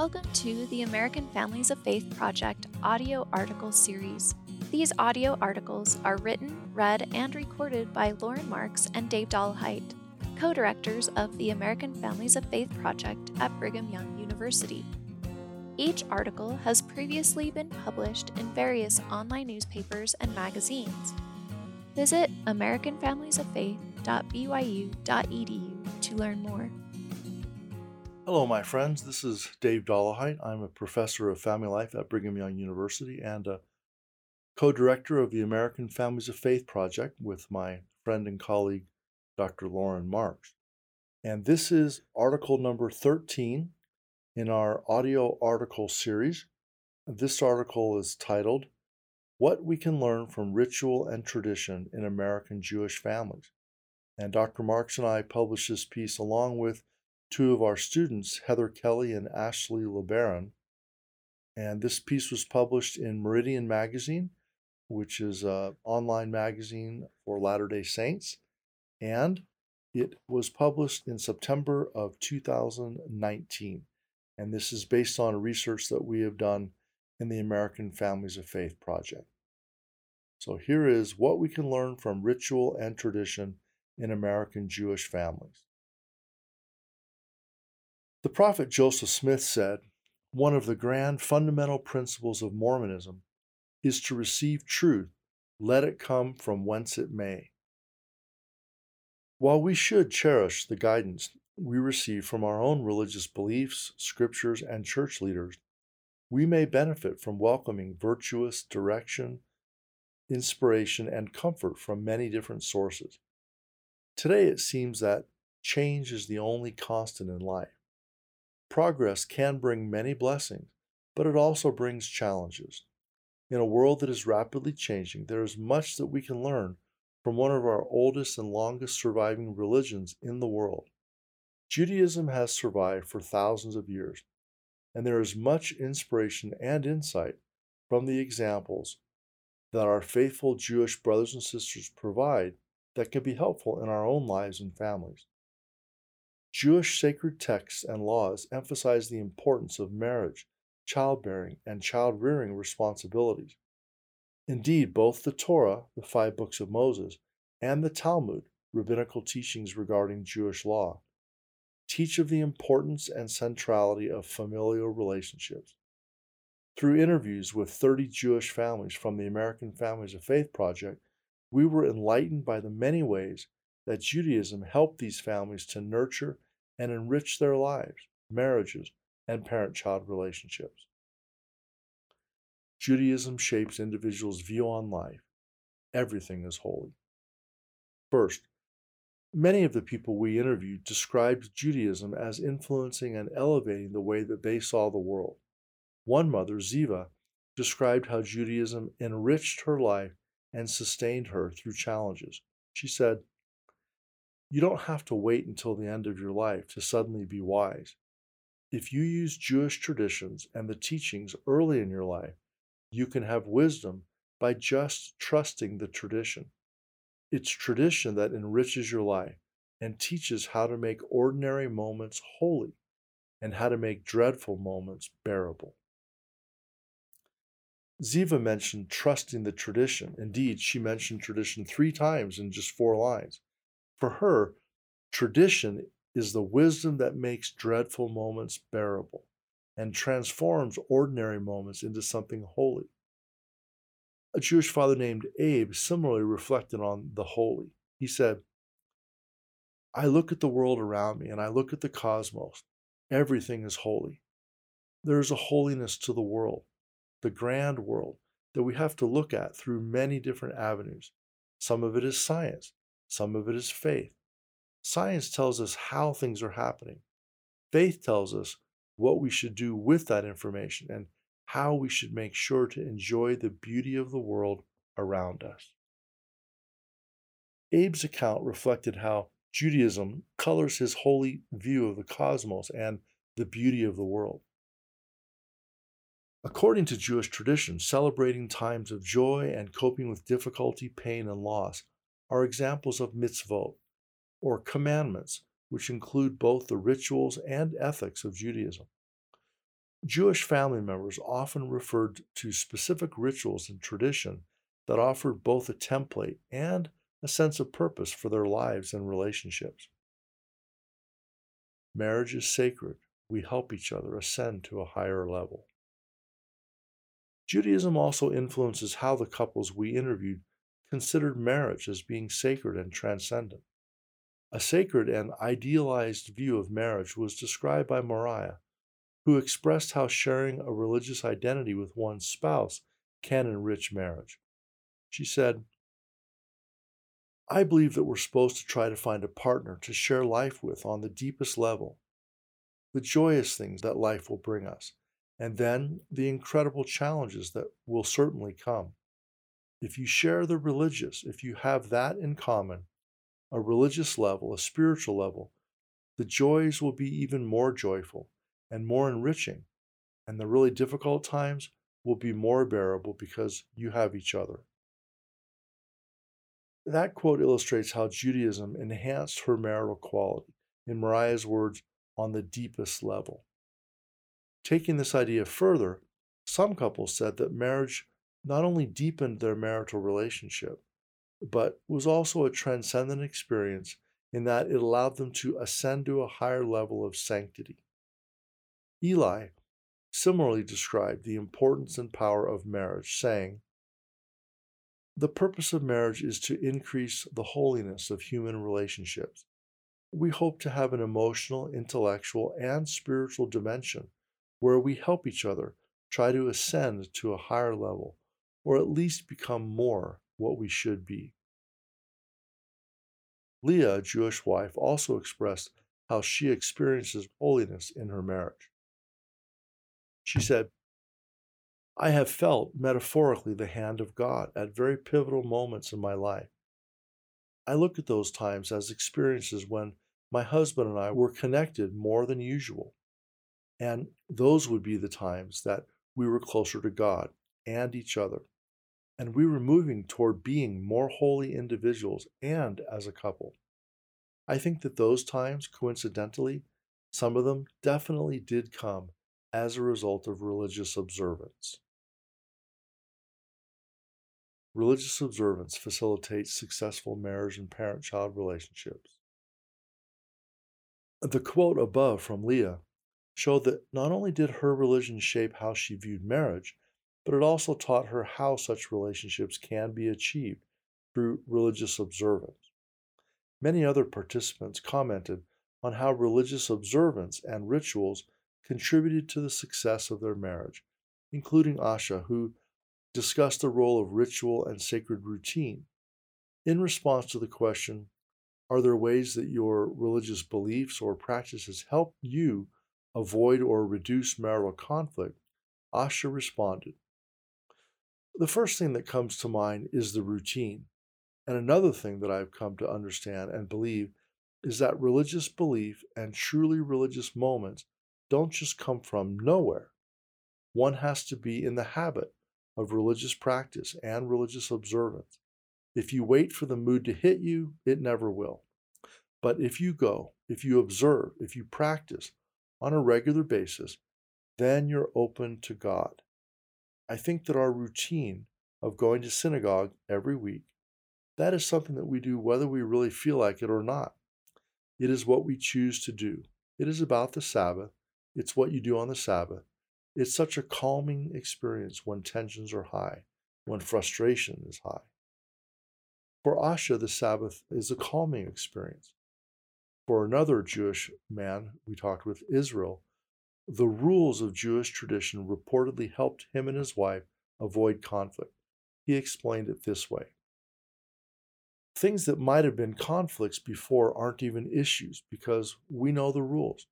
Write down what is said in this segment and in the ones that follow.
Welcome to the American Families of Faith Project audio article series. These audio articles are written, read, and recorded by Loren Marks and Dave Dollahite, co directors of the American Families of Faith Project at Brigham Young University. Each article has previously been published in various online newspapers and magazines. Visit AmericanFamiliesOfFaith.byu.edu to learn more. Hello, my friends. This is Dave Dollahite. I'm a professor of family life at Brigham Young University and a co director of the American Families of Faith Project with my friend and colleague, Dr. Loren Marks. And this is article number 13 in our audio article series. This article is titled, What We Can Learn from Ritual and Tradition in American Jewish Families. And Dr. Marks and I published this piece along with two of our students, Heather Kelly and Ashley LeBaron. And this piece was published in Meridian Magazine, which is an online magazine for Latter day Saints. And it was published in September of 2019. And this is based on research that we have done in the American Families of Faith Project. So here is what we can learn from ritual and tradition in American Jewish families. The prophet Joseph Smith said, One of the grand fundamental principles of Mormonism is to receive truth, let it come from whence it may. While we should cherish the guidance we receive from our own religious beliefs, scriptures, and church leaders, we may benefit from welcoming virtuous direction, inspiration, and comfort from many different sources. Today, it seems that change is the only constant in life. Progress can bring many blessings, but it also brings challenges. In a world that is rapidly changing, there is much that we can learn from one of our oldest and longest surviving religions in the world. Judaism has survived for thousands of years, and there is much inspiration and insight from the examples that our faithful Jewish brothers and sisters provide that can be helpful in our own lives and families. Jewish sacred texts and laws emphasize the importance of marriage, childbearing, and child rearing responsibilities. Indeed, both the Torah, the five books of Moses, and the Talmud, rabbinical teachings regarding Jewish law, teach of the importance and centrality of familial relationships. Through interviews with 30 Jewish families from the American Families of Faith Project, we were enlightened by the many ways that Judaism helped these families to nurture and enrich their lives, marriages, and parent child relationships. Judaism shapes individuals' view on life. Everything is holy. First, many of the people we interviewed described Judaism as influencing and elevating the way that they saw the world. One mother, Ziva, described how Judaism enriched her life and sustained her through challenges. She said, you don't have to wait until the end of your life to suddenly be wise. If you use Jewish traditions and the teachings early in your life, you can have wisdom by just trusting the tradition. It's tradition that enriches your life and teaches how to make ordinary moments holy and how to make dreadful moments bearable. Ziva mentioned trusting the tradition. Indeed, she mentioned tradition three times in just four lines. For her, tradition is the wisdom that makes dreadful moments bearable and transforms ordinary moments into something holy. A Jewish father named Abe similarly reflected on the holy. He said, I look at the world around me and I look at the cosmos. Everything is holy. There is a holiness to the world, the grand world, that we have to look at through many different avenues. Some of it is science, some of it is faith. Science tells us how things are happening. Faith tells us what we should do with that information and how we should make sure to enjoy the beauty of the world around us. Abe's account reflected how Judaism colors his holy view of the cosmos and the beauty of the world. According to Jewish tradition, celebrating times of joy and coping with difficulty, pain, and loss are examples of mitzvot, or commandments, which include both the rituals and ethics of Judaism. Jewish family members often referred to specific rituals and tradition that offered both a template and a sense of purpose for their lives and relationships. Marriage is sacred. We help each other ascend to a higher level. Judaism also influences how the couples we interviewed considered marriage as being sacred and transcendent. A sacred and idealized view of marriage was described by Moriah, who expressed how sharing a religious identity with one's spouse can enrich marriage. She said, I believe that we're supposed to try to find a partner to share life with on the deepest level, the joyous things that life will bring us, and then the incredible challenges that will certainly come. If you share the religious, if you have that in common, a religious level, a spiritual level, the joys will be even more joyful and more enriching, and the really difficult times will be more bearable because you have each other. That quote illustrates how Judaism enhanced her marital quality, in Moriah's words, on the deepest level. Taking this idea further, some couples said that marriage not only deepened their marital relationship, but was also a transcendent experience in that it allowed them to ascend to a higher level of sanctity. Eli similarly described the importance and power of marriage, saying, The purpose of marriage is to increase the holiness of human relationships. We hope to have an emotional, intellectual, and spiritual dimension where we help each other try to ascend to a higher level, or at least become more what we should be. Leah, a Jewish wife, also expressed how she experiences holiness in her marriage. She said, I have felt metaphorically the hand of God at very pivotal moments in my life. I look at those times as experiences when my husband and I were connected more than usual. And those would be the times that we were closer to God and each other. And we were moving toward being more holy individuals and as a couple. I think that those times, coincidentally, some of them definitely did come as a result of religious observance. Religious observance facilitates successful marriage and parent child relationships. The quote above from Leah showed that not only did her religion shape how she viewed marriage, but it also taught her how such relationships can be achieved through religious observance. Many other participants commented on how religious observance and rituals contributed to the success of their marriage, including Asha, who discussed the role of ritual and sacred routine. In response to the question, Are there ways that your religious beliefs or practices help you avoid or reduce marital conflict, Asha responded. The first thing that comes to mind is the routine. And another thing that I've come to understand and believe is that religious belief and truly religious moments don't just come from nowhere. One has to be in the habit of religious practice and religious observance. If you wait for the mood to hit you, it never will. But if you go, if you observe, if you practice, on a regular basis, then you're open to God. I think that our routine of going to synagogue every week, that is something that we do whether we really feel like it or not. It is what we choose to do. It is about the Sabbath. It's what you do on the Sabbath. It's such a calming experience when tensions are high, when frustration is high. For Asha, the Sabbath is a calming experience. For another Jewish man we talked with, Israel, the rules of Jewish tradition reportedly helped him and his wife avoid conflict. He explained it this way Things that might have been conflicts before aren't even issues because we know the rules.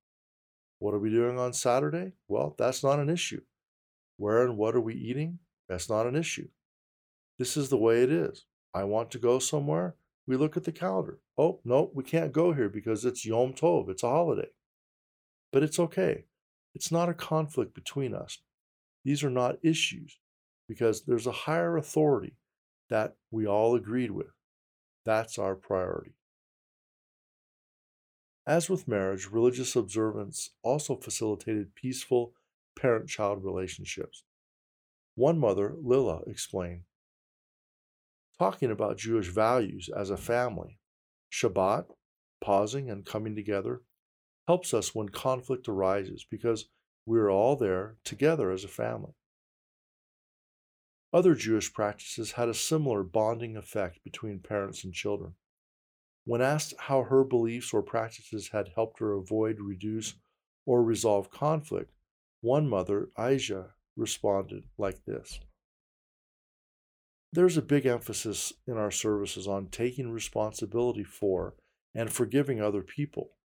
What are we doing on Saturday? Well, that's not an issue. Where and what are we eating? That's not an issue. This is the way it is. I want to go somewhere. We look at the calendar. Oh, no, we can't go here because it's Yom Tov, it's a holiday. But it's okay. It's not a conflict between us. These are not issues because there's a higher authority that we all agreed with. That's our priority. As with marriage, religious observance also facilitated peaceful parent child relationships. One mother, Lila, explained talking about Jewish values as a family, Shabbat, pausing and coming together, helps us when conflict arises because we're all there together as a family. Other Jewish practices had a similar bonding effect between parents and children. When asked how her beliefs or practices had helped her avoid, reduce, or resolve conflict, one mother, Aisha, responded like this There's a big emphasis in our services on taking responsibility for and forgiving other people,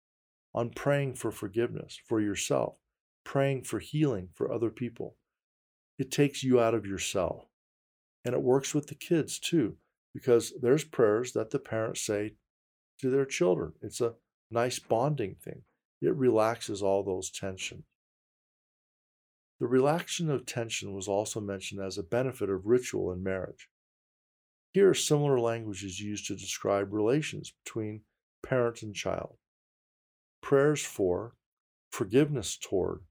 on praying for forgiveness for yourself, praying for healing for other people. It takes you out of yourself. And it works with the kids too, because there's prayers that the parents say to their children. It's a nice bonding thing. It relaxes all those tensions. The relaxation of tension was also mentioned as a benefit of ritual in marriage. Here, similar language is used to describe relations between parent and child. Prayers for, forgiveness toward,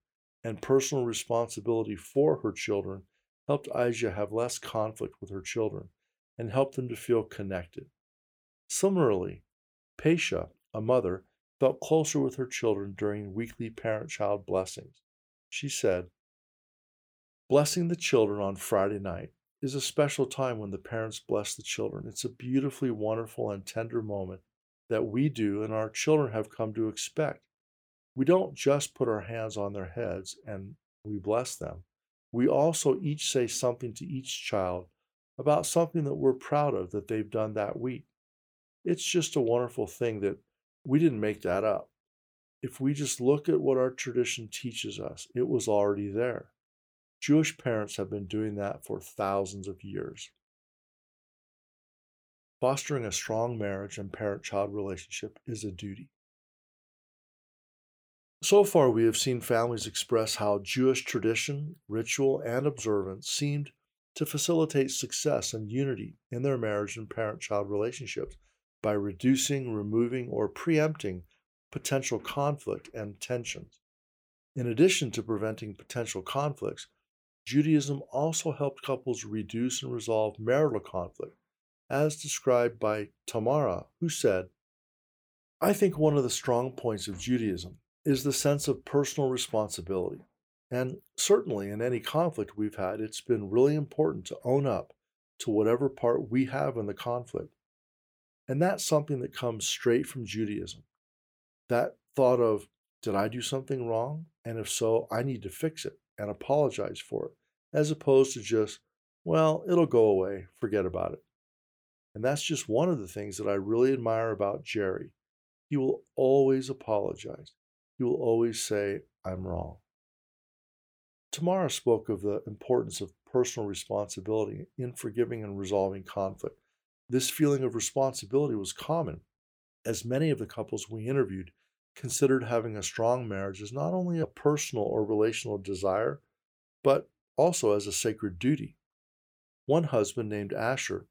and personal responsibility for her children helped Aisha have less conflict with her children and helped them to feel connected. Similarly, Pesha, a mother, felt closer with her children during weekly parent child blessings. She said, Blessing the children on Friday night is a special time when the parents bless the children. It's a beautifully wonderful and tender moment that we do and our children have come to expect. We don't just put our hands on their heads and we bless them. We also each say something to each child about something that we're proud of that they've done that week. It's just a wonderful thing that we didn't make that up. If we just look at what our tradition teaches us, it was already there. Jewish parents have been doing that for thousands of years. Fostering a strong marriage and parent child relationship is a duty. So far, we have seen families express how Jewish tradition, ritual, and observance seemed to facilitate success and unity in their marriage and parent child relationships by reducing, removing, or preempting potential conflict and tensions. In addition to preventing potential conflicts, Judaism also helped couples reduce and resolve marital conflict, as described by Tamara, who said, I think one of the strong points of Judaism is the sense of personal responsibility. And certainly in any conflict we've had, it's been really important to own up to whatever part we have in the conflict and that's something that comes straight from Judaism. That thought of, did I do something wrong? And if so, I need to fix it and apologize for it, as opposed to just, well, it'll go away, forget about it. And that's just one of the things that I really admire about Jerry. He will always apologize, he will always say, I'm wrong. Tamara spoke of the importance of personal responsibility in forgiving and resolving conflict. This feeling of responsibility was common, as many of the couples we interviewed considered having a strong marriage as not only a personal or relational desire, but also as a sacred duty. One husband named Asher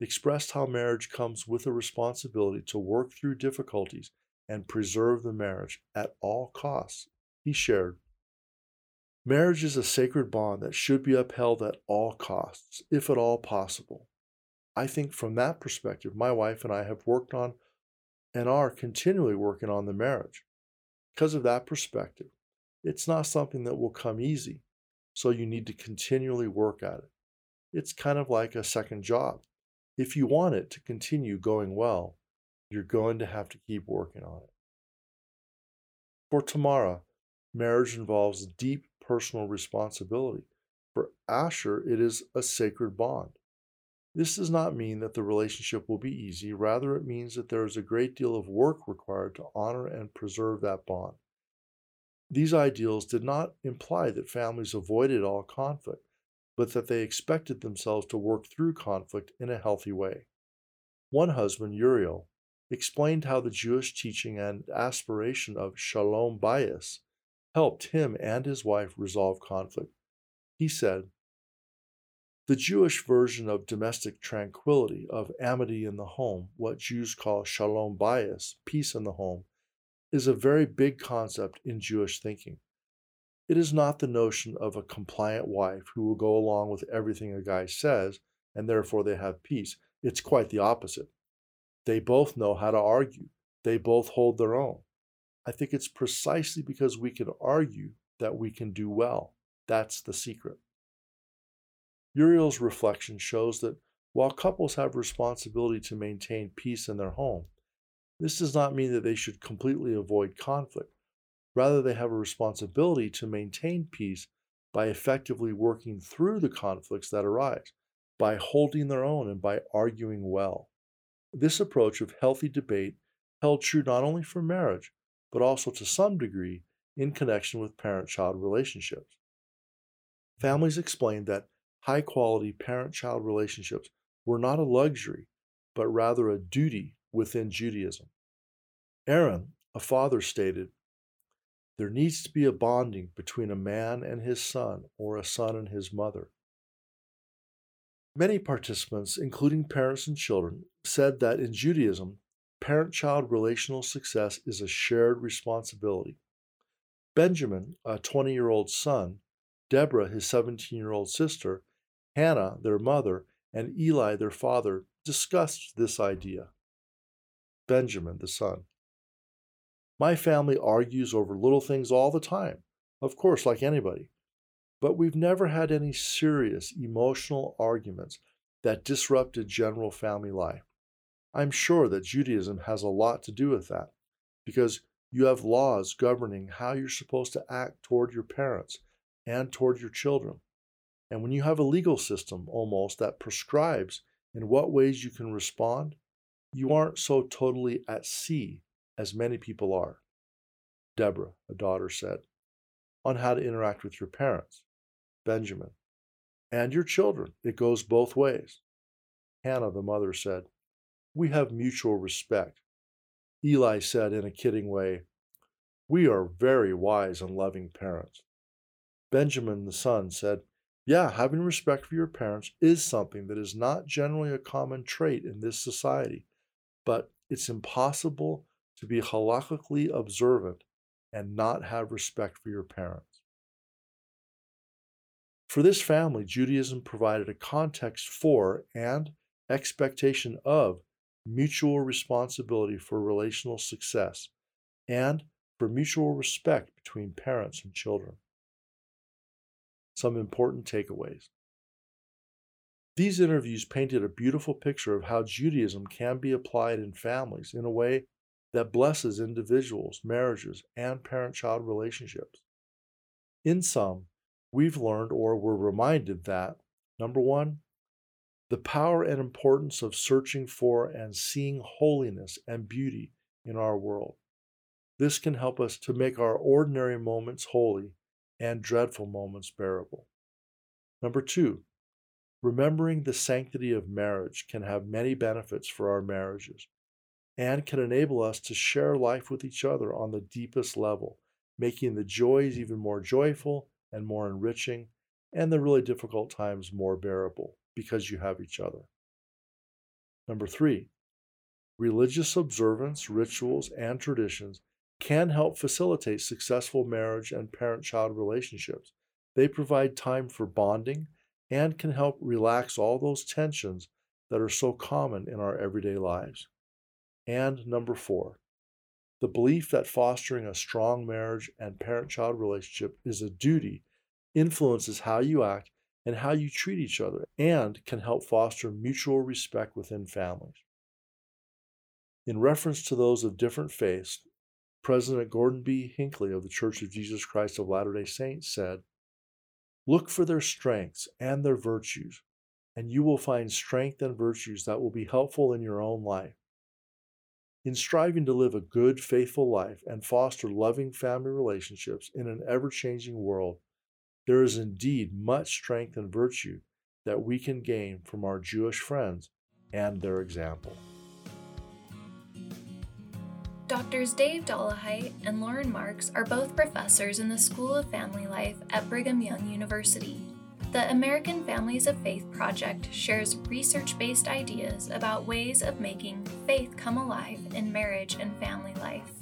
expressed how marriage comes with a responsibility to work through difficulties and preserve the marriage at all costs. He shared, Marriage is a sacred bond that should be upheld at all costs, if at all possible. I think from that perspective, my wife and I have worked on and are continually working on the marriage. Because of that perspective, it's not something that will come easy. So you need to continually work at it. It's kind of like a second job. If you want it to continue going well, you're going to have to keep working on it. For Tamara, marriage involves deep personal responsibility. For Asher, it is a sacred bond. This does not mean that the relationship will be easy, rather, it means that there is a great deal of work required to honor and preserve that bond. These ideals did not imply that families avoided all conflict, but that they expected themselves to work through conflict in a healthy way. One husband, Uriel, explained how the Jewish teaching and aspiration of shalom bayis helped him and his wife resolve conflict. He said, the Jewish version of domestic tranquility, of amity in the home, what Jews call shalom bayis, peace in the home, is a very big concept in Jewish thinking. It is not the notion of a compliant wife who will go along with everything a guy says and therefore they have peace. It's quite the opposite. They both know how to argue, they both hold their own. I think it's precisely because we can argue that we can do well. That's the secret. Uriel's reflection shows that while couples have responsibility to maintain peace in their home, this does not mean that they should completely avoid conflict. Rather, they have a responsibility to maintain peace by effectively working through the conflicts that arise, by holding their own, and by arguing well. This approach of healthy debate held true not only for marriage, but also to some degree in connection with parent child relationships. Families explained that high quality parent child relationships were not a luxury, but rather a duty within Judaism. Aaron, a father, stated, There needs to be a bonding between a man and his son or a son and his mother. Many participants, including parents and children, said that in Judaism, parent child relational success is a shared responsibility. Benjamin, a 20 year old son, Deborah, his 17 year old sister, Hannah, their mother, and Eli, their father, discussed this idea. Benjamin, the son. My family argues over little things all the time, of course, like anybody, but we've never had any serious emotional arguments that disrupted general family life. I'm sure that Judaism has a lot to do with that because you have laws governing how you're supposed to act toward your parents and toward your children. And when you have a legal system almost that prescribes in what ways you can respond, you aren't so totally at sea as many people are. Deborah, a daughter, said, on how to interact with your parents. Benjamin, and your children. It goes both ways. Hannah, the mother, said, We have mutual respect. Eli said in a kidding way, We are very wise and loving parents. Benjamin, the son, said, Yeah, having respect for your parents is something that is not generally a common trait in this society, but it's impossible to be halakhically observant and not have respect for your parents. For this family, Judaism provided a context for and expectation of mutual responsibility for relational success and for mutual respect between parents and children. Some important takeaways. These interviews painted a beautiful picture of how Judaism can be applied in families in a way that blesses individuals, marriages, and parent child relationships. In sum, we've learned or were reminded that number one, the power and importance of searching for and seeing holiness and beauty in our world. This can help us to make our ordinary moments holy and dreadful moments bearable. Number two, remembering the sanctity of marriage can have many benefits for our marriages and can enable us to share life with each other on the deepest level, making the joys even more joyful and more enriching, and the really difficult times more bearable because you have each other. Number three, religious observance, rituals, and traditions can help facilitate successful marriage and parent child relationships. They provide time for bonding and can help relax all those tensions that are so common in our everyday lives. And number four, the belief that fostering a strong marriage and parent child relationship is a duty influences how you act and how you treat each other and can help foster mutual respect within families. In reference to those of different faiths, President Gordon B. Hinckley of the Church of Jesus Christ of Latter day Saints said, Look for their strengths and their virtues, and you will find strength and virtues that will be helpful in your own life. In striving to live a good, faithful life and foster loving family relationships in an ever changing world, there is indeed much strength and virtue that we can gain from our Jewish friends and their example. Doctors Dave Dollahite and Loren Marks are both professors in the School of Family Life at Brigham Young University. The American Families of Faith Project shares research based ideas about ways of making faith come alive in marriage and family life.